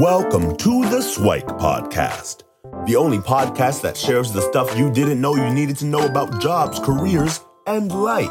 Welcome to the Swike Podcast, the only podcast that shares the stuff you didn't know you needed to know about jobs, careers, and life.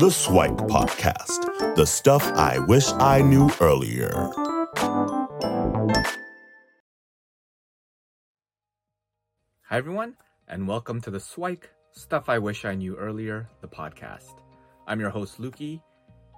The Swike Podcast, the stuff I wish I knew earlier. Hi, everyone, and welcome to the Swike Stuff I Wish I Knew Earlier, the podcast. I'm your host, Luki,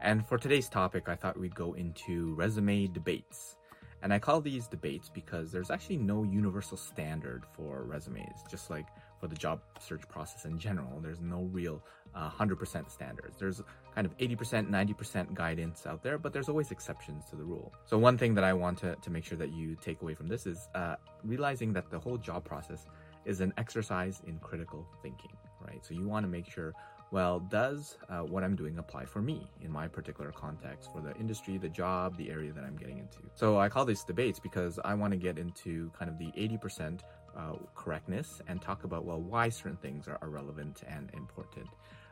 and for today's topic, I thought we'd go into resume debates. And I call these debates because there's actually no universal standard for resumes, just like for the job search process in general. There's no real uh, 100% standards. There's kind of 80%, 90% guidance out there, but there's always exceptions to the rule. So, one thing that I want to, to make sure that you take away from this is uh, realizing that the whole job process is an exercise in critical thinking, right? So, you want to make sure well, does uh, what I'm doing apply for me in my particular context, for the industry, the job, the area that I'm getting into? So I call these debates because I want to get into kind of the 80% uh, correctness and talk about, well, why certain things are, are relevant and important.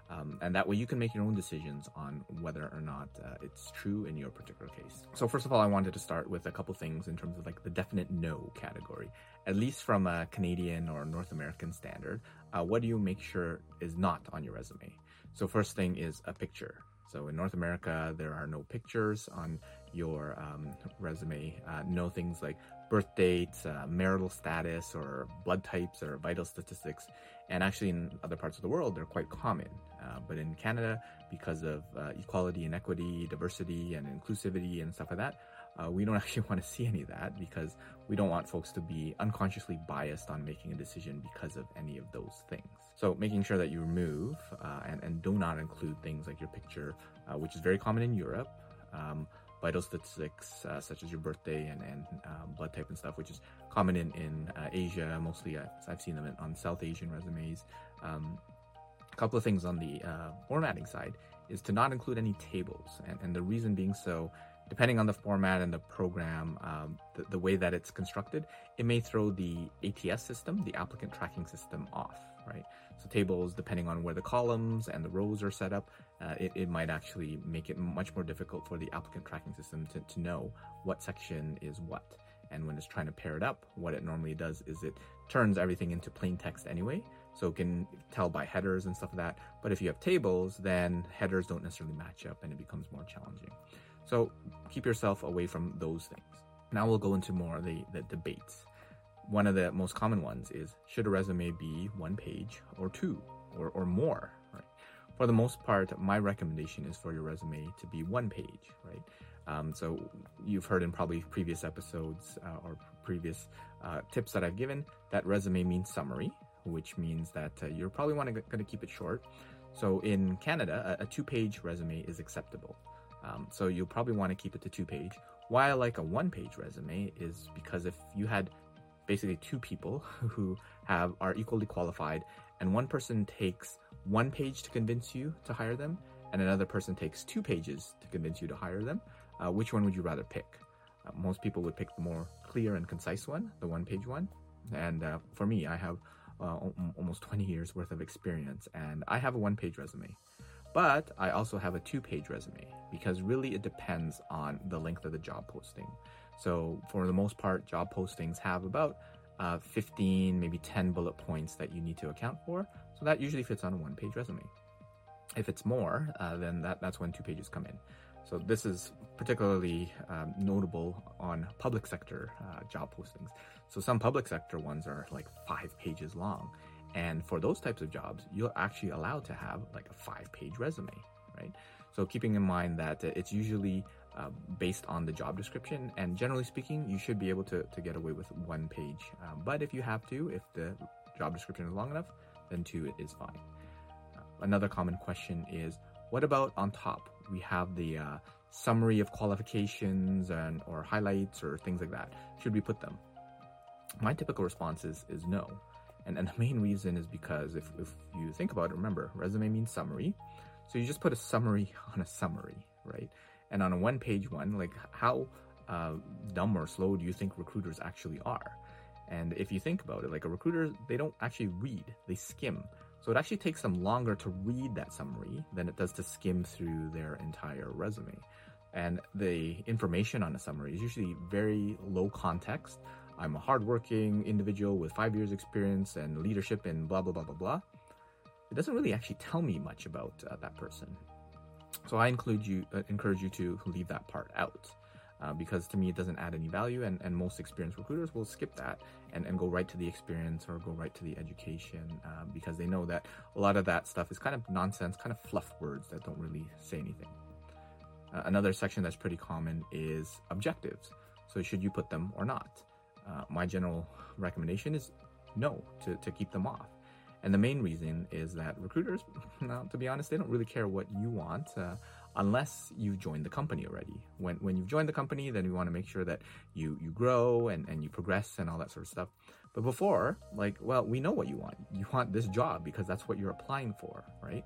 Um, and that way you can make your own decisions on whether or not uh, it's true in your particular case. So first of all, I wanted to start with a couple things in terms of like the definite no category, at least from a Canadian or North American standard. Uh, what do you make sure is not on your resume? So first thing is a picture. So in North America, there are no pictures on your um, resume. Uh, no things like birth dates, uh, marital status, or blood types, or vital statistics. And actually, in other parts of the world, they're quite common. Uh, but in Canada, because of uh, equality and equity, diversity and inclusivity and stuff like that, uh, we don't actually want to see any of that because we don't want folks to be unconsciously biased on making a decision because of any of those things. So making sure that you remove uh, and, and do not include things like your picture, uh, which is very common in Europe. Um, vital statistics uh, such as your birthday and, and um, blood type and stuff, which is common in, in uh, Asia. Mostly, I've, I've seen them in, on South Asian resumes. Um, a couple of things on the uh, formatting side is to not include any tables. And, and, the reason being so, depending on the format and the program, um, the, the way that it's constructed, it may throw the ATS system, the applicant tracking system, off, right? So tables, depending on where the columns and the rows are set up, uh, it, it might actually make it much more difficult for the applicant tracking system to, to know what section is what. And when it's trying to pair it up, what it normally does is it turns everything into plain text anyway. So it can tell by headers and stuff like that. But if you have tables, then headers don't necessarily match up and it becomes more challenging. So keep yourself away from those things. Now we'll go into more of the, the debates. One of the most common ones is should a resume be one page or two or, or more, right? For the most part, my recommendation is for your resume to be one page, right? Um, so you've heard in probably previous episodes uh, or previous uh, tips that I've given that resume means summary, which means that uh, you're probably want to going to keep it short. So in Canada, a, a two-page resume is acceptable. Um, so you'll probably want to keep it to two-page. Why I like a one-page resume is because if you had basically two people who have are equally qualified, and one person takes one page to convince you to hire them, and another person takes two pages to convince you to hire them, uh, which one would you rather pick? Uh, most people would pick the more clear and concise one, the one-page one. And uh, for me, I have uh, almost 20 years worth of experience, and I have a one page resume. But I also have a two page resume because really it depends on the length of the job posting. So, for the most part, job postings have about uh, 15, maybe 10 bullet points that you need to account for. So, that usually fits on a one page resume. If it's more, uh, then that, that's when two pages come in. So this is particularly um, notable on public sector uh, job postings. So some public sector ones are like five pages long. And for those types of jobs, you're actually allowed to have like a five page resume, right? So keeping in mind that it's usually uh, based on the job description, and generally speaking, you should be able to, to get away with one page. Um, but if you have to, if the job description is long enough, then two is fine. Uh, another common question is what about on top? We have the uh, summary of qualifications and or highlights or things like that. Should we put them? My typical response is, is no. And, and the main reason is because if, if you think about it, remember, resume means summary. So you just put a summary on a summary, right? And on a one page one, like how uh, dumb or slow do you think recruiters actually are? And if you think about it, like a recruiter, they don't actually read, they skim. So it actually takes them longer to read that summary than it does to skim through their entire resume. And the information on a summary is usually very low context. I'm a hardworking individual with five years experience and leadership and blah, blah, blah, blah, blah. It doesn't really actually tell me much about uh, that person. So I include you, uh, encourage you to leave that part out. Uh, because to me it doesn't add any value and, and most experienced recruiters will skip that and, and go right to the experience or go right to the education uh, because they know that a lot of that stuff is kind of nonsense kind of fluff words that don't really say anything. Uh, another section that's pretty common is objectives. So should you put them or not? Uh, my general recommendation is no to, to keep them off and the main reason is that recruiters, now to be honest, they don't really care what you want uh, unless you've joined the company already. When, when you've joined the company, then we want to make sure that you, you grow and, and you progress and all that sort of stuff. But before, like, well, we know what you want. You want this job because that's what you're applying for, right?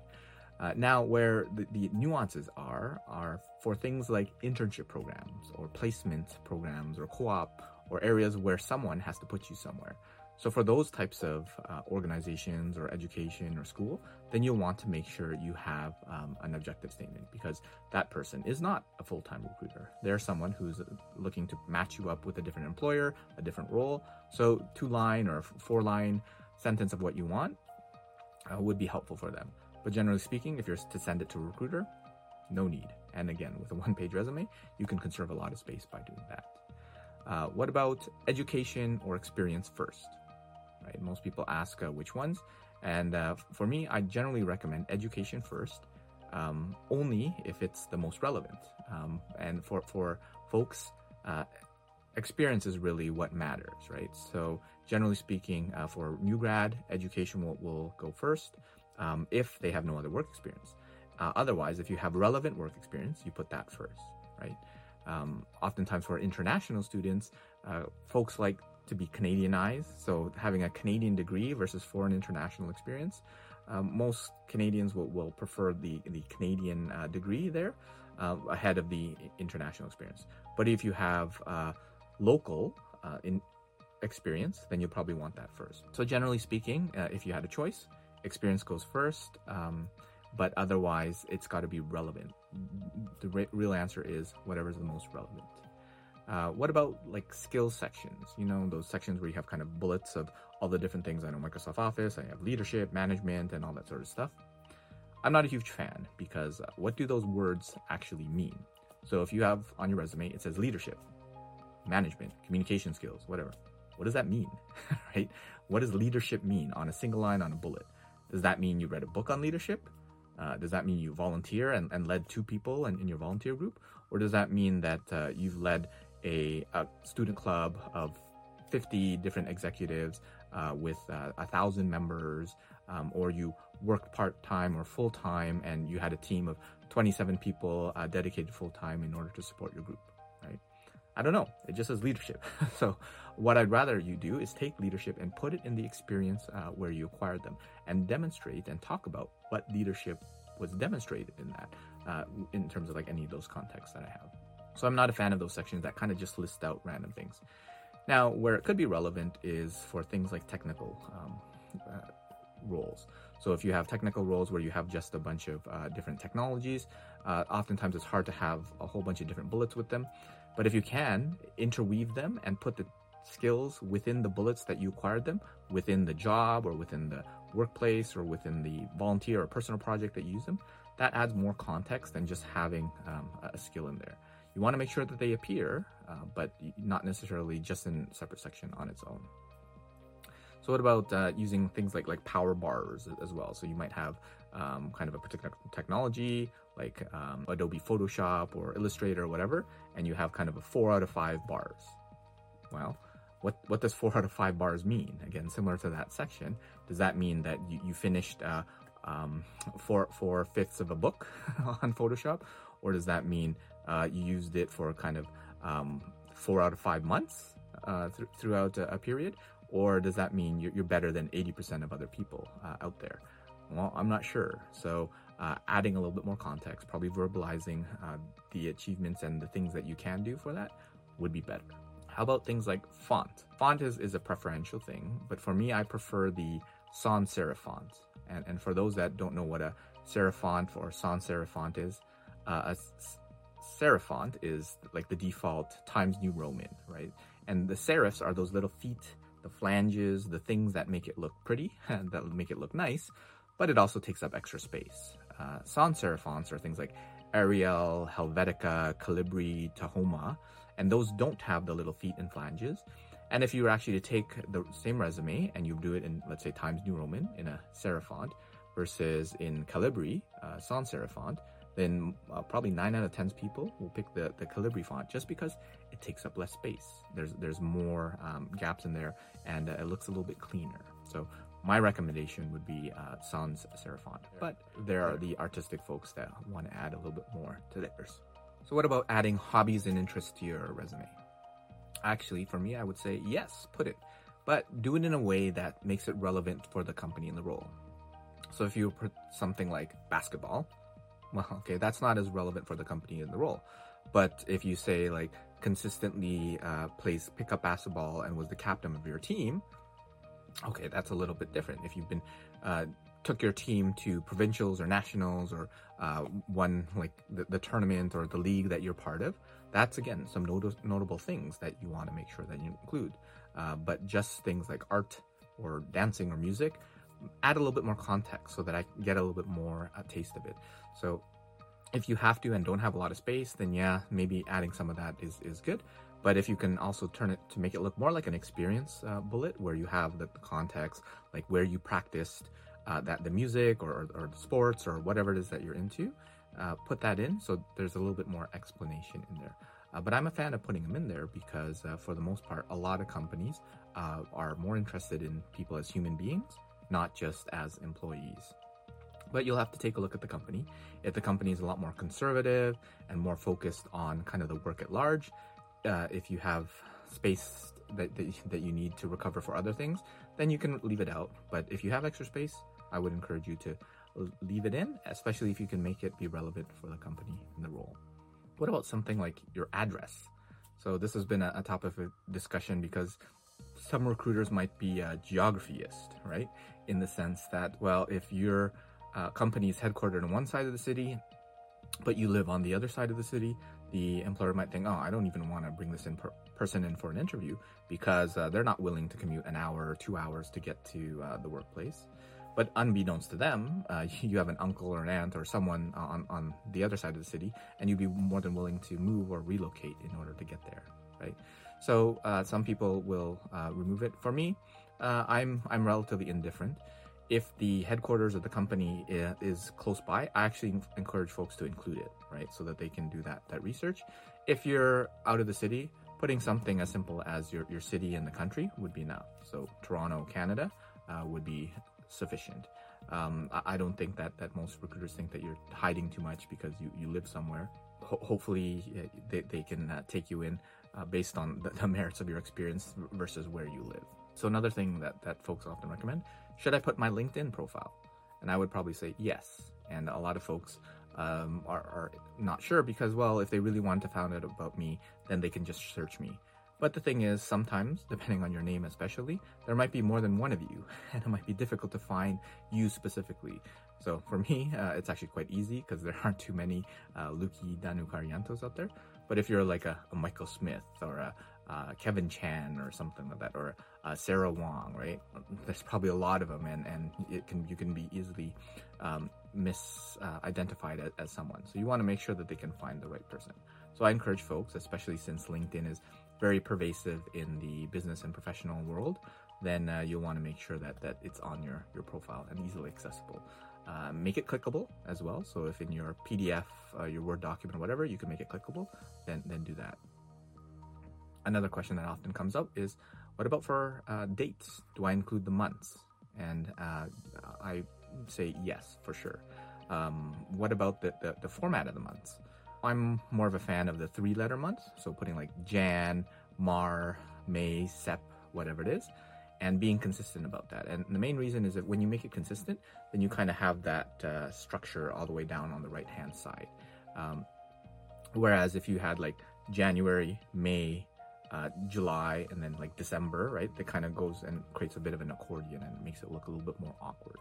Uh, now, where the, the, nuances are, are for things like internship programs or placement programs or co op or areas where someone has to put you somewhere. So for those types of uh, organizations or education or school, then you'll want to make sure you have um, an objective statement because that person is not a full-time recruiter. They're someone who's looking to match you up with a different employer, a different role. So two-line or four-line sentence of what you want uh, would be helpful for them. But generally speaking, if you're to send it to a recruiter, no need. And again, with a one-page resume, you can conserve a lot of space by doing that. Uh, what about education or experience first? Right? Most people ask uh, which ones. And uh, for me, I generally recommend education first, um, only if it's the most relevant. Um, and for, for folks, uh, experience is really what matters, right? So, generally speaking, uh, for new grad, education will, will go first um, if they have no other work experience. Uh, otherwise, if you have relevant work experience, you put that first, right? Um, oftentimes, for international students, uh, folks like to be Canadianized, so having a Canadian degree versus foreign international experience. Um, most Canadians will, will prefer the, the Canadian uh, degree there uh, ahead of the international experience. But if you have uh, local uh, in experience, then you'll probably want that first. So generally speaking, uh, if you had a choice, experience goes first, um, but otherwise it's got to be relevant. The re- real answer is whatever is the most relevant. Uh, what about like skill sections? You know, those sections where you have kind of bullets of all the different things. I know Microsoft Office, I have leadership, management, and all that sort of stuff. I'm not a huge fan because uh, what do those words actually mean? So if you have on your resume, it says leadership, management, communication skills, whatever. What does that mean? right? What does leadership mean on a single line on a bullet? Does that mean you read a book on leadership? Uh, does that mean you volunteer and, and led two people in, in your volunteer group? Or does that mean that uh, you've led a, a student club of 50 different executives uh, with uh, a thousand members, um, or you worked part time or full time and you had a team of 27 people uh, dedicated full time in order to support your group, right? I don't know. It just says leadership. so, what I'd rather you do is take leadership and put it in the experience uh, where you acquired them and demonstrate and talk about what leadership was demonstrated in that, uh, in terms of like any of those contexts that I have. So I'm not a fan of those sections that kind of just list out random things. Now, where it could be relevant is for things like technical um, uh, roles. So if you have technical roles where you have just a bunch of uh, different technologies, uh, oftentimes it's hard to have a whole bunch of different bullets with them. But if you can interweave them and put the skills within the bullets that you acquired them, within the job or within the workplace or within the volunteer or personal project that you use them, that adds more context than just having um, a skill in there. You want to make sure that they appear, uh, but not necessarily just in separate section on its own. So what about uh, using things like like power bars as well? So you might have um, kind of a particular technology like um, Adobe Photoshop or Illustrator or whatever, and you have kind of a four out of five bars. Well, what what does four out of five bars mean? Again, similar to that section, does that mean that you, you finished uh, um, four four fifths of a book on Photoshop, or does that mean uh, you used it for kind of um, four out of five months uh, th- throughout a, a, period? Or does that mean you're, you're better than 80% of other people uh, out there? Well, I'm not sure. So, uh, adding a little bit more context, probably verbalizing uh, the achievements and the things that you can do for that would be better. How about things like font? Font is, is a preferential thing, but for me, I prefer the sans serif font. And, and for those that don't know what a serif font or sans serif font is, uh, a serif font is like the default Times New Roman, right? And the serifs are those little feet, the flanges, the things that make it look pretty, that make it look nice, but it also takes up extra space. Uh, sans serif fonts are things like Arial, Helvetica, Calibri, Tahoma, and those don't have the little feet and flanges. And if you were actually to take the same resume and you do it in, let's say, Times New Roman in a serif font versus in Calibri, uh, sans serif font, then uh, probably nine out of ten people will pick the, the Calibri font just because it takes up less space. There's there's more um, gaps in there and uh, it looks a little bit cleaner. So my recommendation would be uh, sans serif font. But there are the artistic folks that want to add a little bit more to theirs. So what about adding hobbies and interests to your resume? Actually, for me, I would say yes, put it, but do it in a way that makes it relevant for the company and the role. So if you put something like basketball, well, okay, that's not as relevant for the company and the role. But if you say like consistently uh, plays pickup basketball and was the captain of your team, okay, that's a little bit different. If you've been uh, took your team to provincials or nationals or uh, won like the, the, tournament or the league that you're part of, that's again some not- notable things that you want to make sure that you include. Uh, but just things like art or dancing or music, add a little bit more context so that I get a little bit more a taste of it. So if you have to and don't have a lot of space, then yeah, maybe adding some of that is, is good. But if you can also turn it to make it look more like an experience uh, bullet where you have the, the, context, like where you practiced uh, that the music or, or, or, sports or whatever it is that you're into, uh, put that in so there's a little bit more explanation in there. Uh, but I'm a fan of putting them in there because, uh, for the most part, a lot of companies uh, are more interested in people as human beings, not just as employees. But you'll have to take a look at the company. If the company is a lot more conservative and more focused on kind of the work at large, uh, if you have space that, that, that you need to recover for other things, then you can leave it out. But if you have extra space, I would encourage you to leave it in, especially if you can make it be relevant for the company and the role. What about something like your address? So this has been a, a topic of discussion because some recruiters might be a geographist, right? In the sense that, well, if your uh, company is headquartered on one side of the city, but you live on the other side of the city, the employer might think, oh, I don't even want to bring this in per- person in for an interview because uh, they're not willing to commute an hour or two hours to get to uh, the workplace. But unbeknownst to them, uh, you have an uncle or an aunt or someone on, on the other side of the city, and you'd be more than willing to move or relocate in order to get there, right? So uh, some people will uh, remove it. For me, uh, I'm I'm relatively indifferent if the headquarters of the company is close by, I actually encourage folks to include it, right? So that they can do that, that research. If you're out of the city, putting something as simple as your, your city and the country would be enough. So Toronto, Canada uh, would be sufficient. Um, I, I, don't think that, that most recruiters think that you're hiding too much because you, you live somewhere. Ho- hopefully they, they can uh, take you in uh, based on the, the merits of your experience versus where you live. So another thing that, that folks often recommend, should I put my LinkedIn profile? And I would probably say yes. And a lot of folks um, are, are, not sure because, well, if they really want to find out about me, then they can just search me. But the thing is, sometimes, depending on your name especially, there might be more than one of you, and it might be difficult to find you specifically. So for me, uh, it's actually quite easy because there aren't too many uh, Luki out there. But if you're like a, a Michael Smith or a, Kevin Chan or something like that, or Sarah Wong, right? There's probably a lot of them, and, and it can you can be easily um, misidentified uh, as, as someone. So you want to make sure that they can find the right person. So I encourage folks, especially since LinkedIn is very pervasive in the business and professional world, then uh, you'll want to make sure that that it's on your your profile and easily accessible. Uh, make it clickable as well. So if in your PDF, uh, your Word document, whatever, you can make it clickable, then then do that another question that often comes up is what about for uh, dates? Do I include the months? And uh, I say yes, for sure. Um, what about the, the, the, format of the months? I'm more of a fan of the three letter months, so putting like Jan, Mar, May, Sep, whatever it is, and being consistent about that. And the main reason is that when you make it consistent, then you kind of have that uh, structure all the way down on the right hand side. Um, whereas if you had like January, May, uh, July and then like December, right? That kind of goes and creates a bit of an accordion and makes it look a little bit more awkward.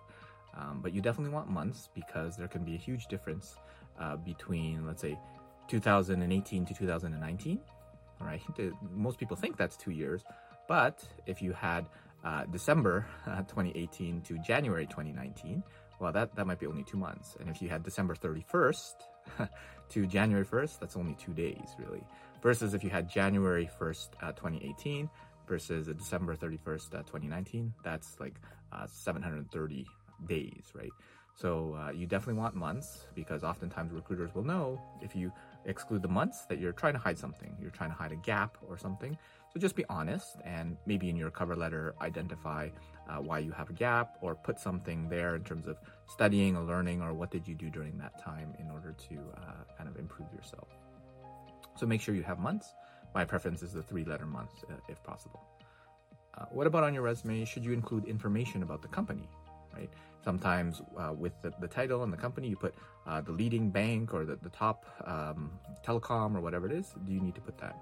Um, but you definitely want months because there can be a huge difference uh, between, let's say, 2018 to 2019, right? Most people think that's two years, but if you had uh, December uh, 2018 to January 2019, well, that, that might be only two months. And if you had December 31st to January 1st, that's only two days, really. Versus if you had January 1st, uh, 2018 versus December 31st, uh, 2019, that's like uh, 730 days, right? So uh, you definitely want months because oftentimes recruiters will know if you exclude the months that you're trying to hide something. You're trying to hide a gap or something. So just be honest and maybe in your cover letter identify uh, why you have a gap or put something there in terms of studying or learning or what did you do during that time in order to uh, kind of improve yourself. So make sure you have months. My preference is the three letter months uh, if possible. Uh, what about on your resume? Should you include information about the company? Right. Sometimes uh, with the, the, title and the company, you put uh, the leading bank or the, the top um, telecom or whatever it is. Do you need to put that?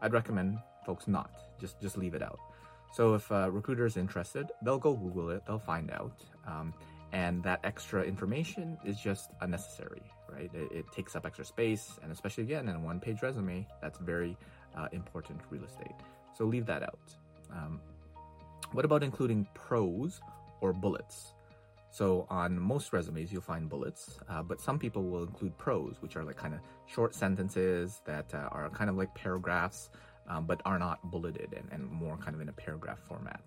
I'd recommend folks not. Just just leave it out. So if a recruiter is interested, they'll go Google it, they'll find out, um, and that extra information is just unnecessary, right? It, it, takes up extra space, and especially again in a one-page resume, that's very uh, important real estate. So leave that out. Um, what about including prose or bullets? So on most resumes, you'll find bullets, uh, but some people will include prose, which are like kind of short sentences that uh, are kind of like paragraphs, um, but are not bulleted and, and, more kind of in a paragraph format.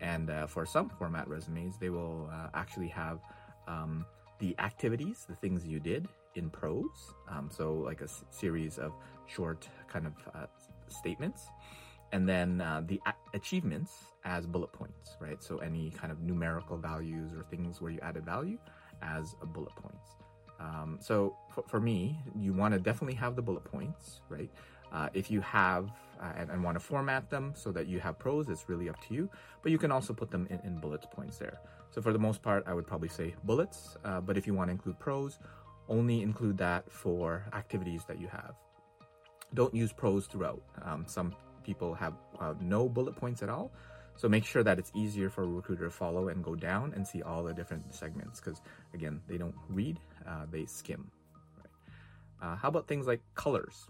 And uh, for some format resumes, they will uh, actually have um, the activities, the things you did in prose. Um, so like a s- series of short kind of uh, statements and then uh, the a- achievements as bullet points, right? So any kind of numerical values or things where you added value as bullet points. Um, so for, for, me, you want to definitely have the bullet points, right? Uh, if you have uh, and, and want to format them so that you have prose, it's really up to you. But you can also put them in, in bullet points there. So for the most part, I would probably say bullets. Uh, but if you want to include prose, only include that for activities that you have. Don't use prose throughout. Um, some people have uh, no bullet points at all. So make sure that it's easier for a recruiter to follow and go down and see all the different segments because again, they don't read, uh, they skim. Right? Uh, how about things like colors,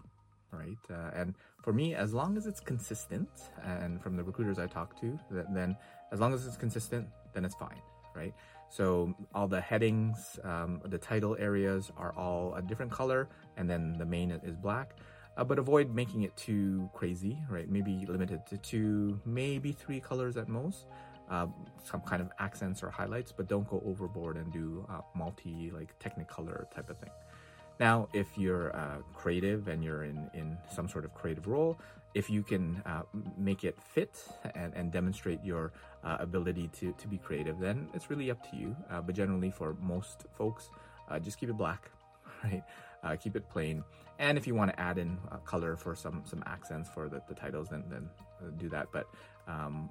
right? Uh, and for me, as long as it's consistent, and from the recruiters I talk to, then as long as it's consistent, then it's fine, right? So all the headings, um, the title areas are all a different color, and then the main is black uh, but avoid making it too crazy, right? Maybe limited to two, maybe three colors at most. Uh, some kind of accents or highlights, but don't go overboard and do uh, multi like technicolor type of thing. Now, if you're uh, creative and you're in, in some sort of creative role, if you can uh, make it fit and, and demonstrate your uh, ability to, to be creative, then it's really up to you. Uh, but generally, for most folks, uh, just keep it black, right? Uh, keep it plain. And if you want to add in color for some some accents for the, the titles, then then do that. But um,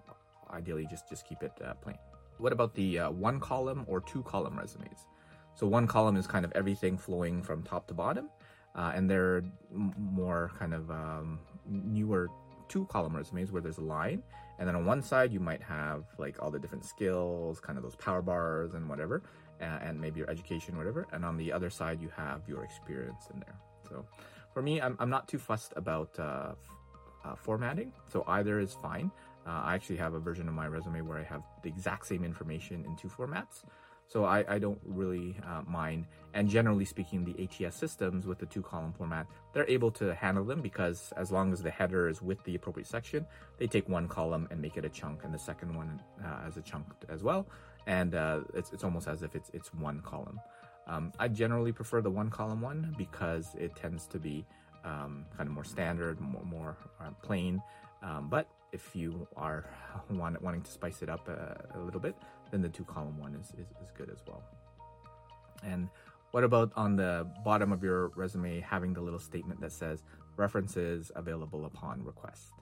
ideally, just just keep it plain. What about the one column or two column resumes? So one column is kind of everything flowing from top to bottom, uh, and there are more kind of um, newer two column resumes where there's a line and then on one side you might have like all the different skills kind of those power bars and whatever and maybe your education whatever and on the other side you have your experience in there so for me, I'm, I'm not too fussed about uh, uh, formatting. So either is fine. Uh, I actually have a version of my resume where I have the exact same information in two formats. So I, I don't really uh, mind. And generally speaking, the ATS systems with the two column format, they're able to handle them because as long as the header is with the appropriate section, they take one column and make it a chunk and the second one uh, as a chunk as well. And uh, it's, it's almost as if it's, it's one column. Um, I generally prefer the one column one because it tends to be um, kind of more standard, more, more uh, plain. Um, but if you are want, wanting to spice it up a, a, little bit, then the two column one is, is, is good as well. And what about on the bottom of your resume having the little statement that says references available upon request?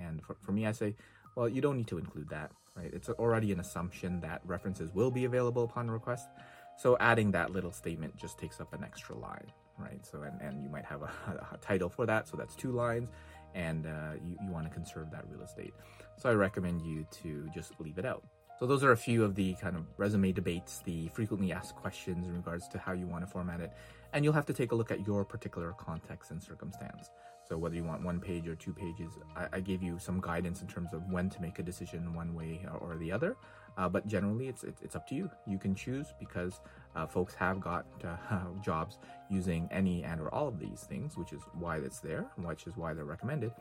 And for, for me, I say, well, you don't need to include that, right? It's already an assumption that references will be available upon request. So adding that little statement just takes up an extra line, right? So and, and you might have a, a title for that, so that's two lines, and uh, you, you want to conserve that real estate. So I recommend you to just leave it out. So those are a few of the kind of resume debates, the frequently asked questions in regards to how you want to format it. And you'll have to take a look at your particular context and circumstance. So whether you want one page or two pages, I, I gave you some guidance in terms of when to make a decision one way or the other. Uh, but generally, it's, it's, it's up to you. You can choose because uh, folks have got uh, jobs using any and or all of these things, which is why it's there, which is why they're recommended.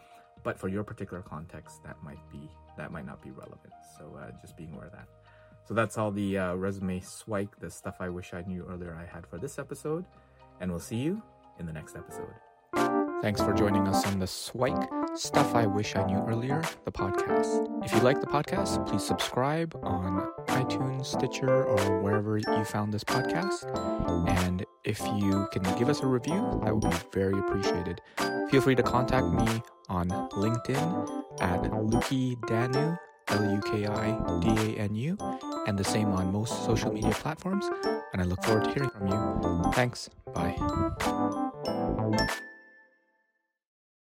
But for your particular context, that might be that might not be relevant. So uh, just being aware of that. So that's all the uh, resume Swike, the stuff I wish I knew earlier I had for this episode, and we'll see you in the next episode. Thanks for joining us on the Swike Stuff I Wish I Knew Earlier, the podcast. If you like the podcast, please subscribe on iTunes, Stitcher, or wherever you found this podcast. And if you can give us a review, that would be very appreciated. Feel free to contact me on LinkedIn at Luki Danu, L U K I D A N U, and the same on most social media platforms. And I look forward to hearing from you. Thanks. Bye.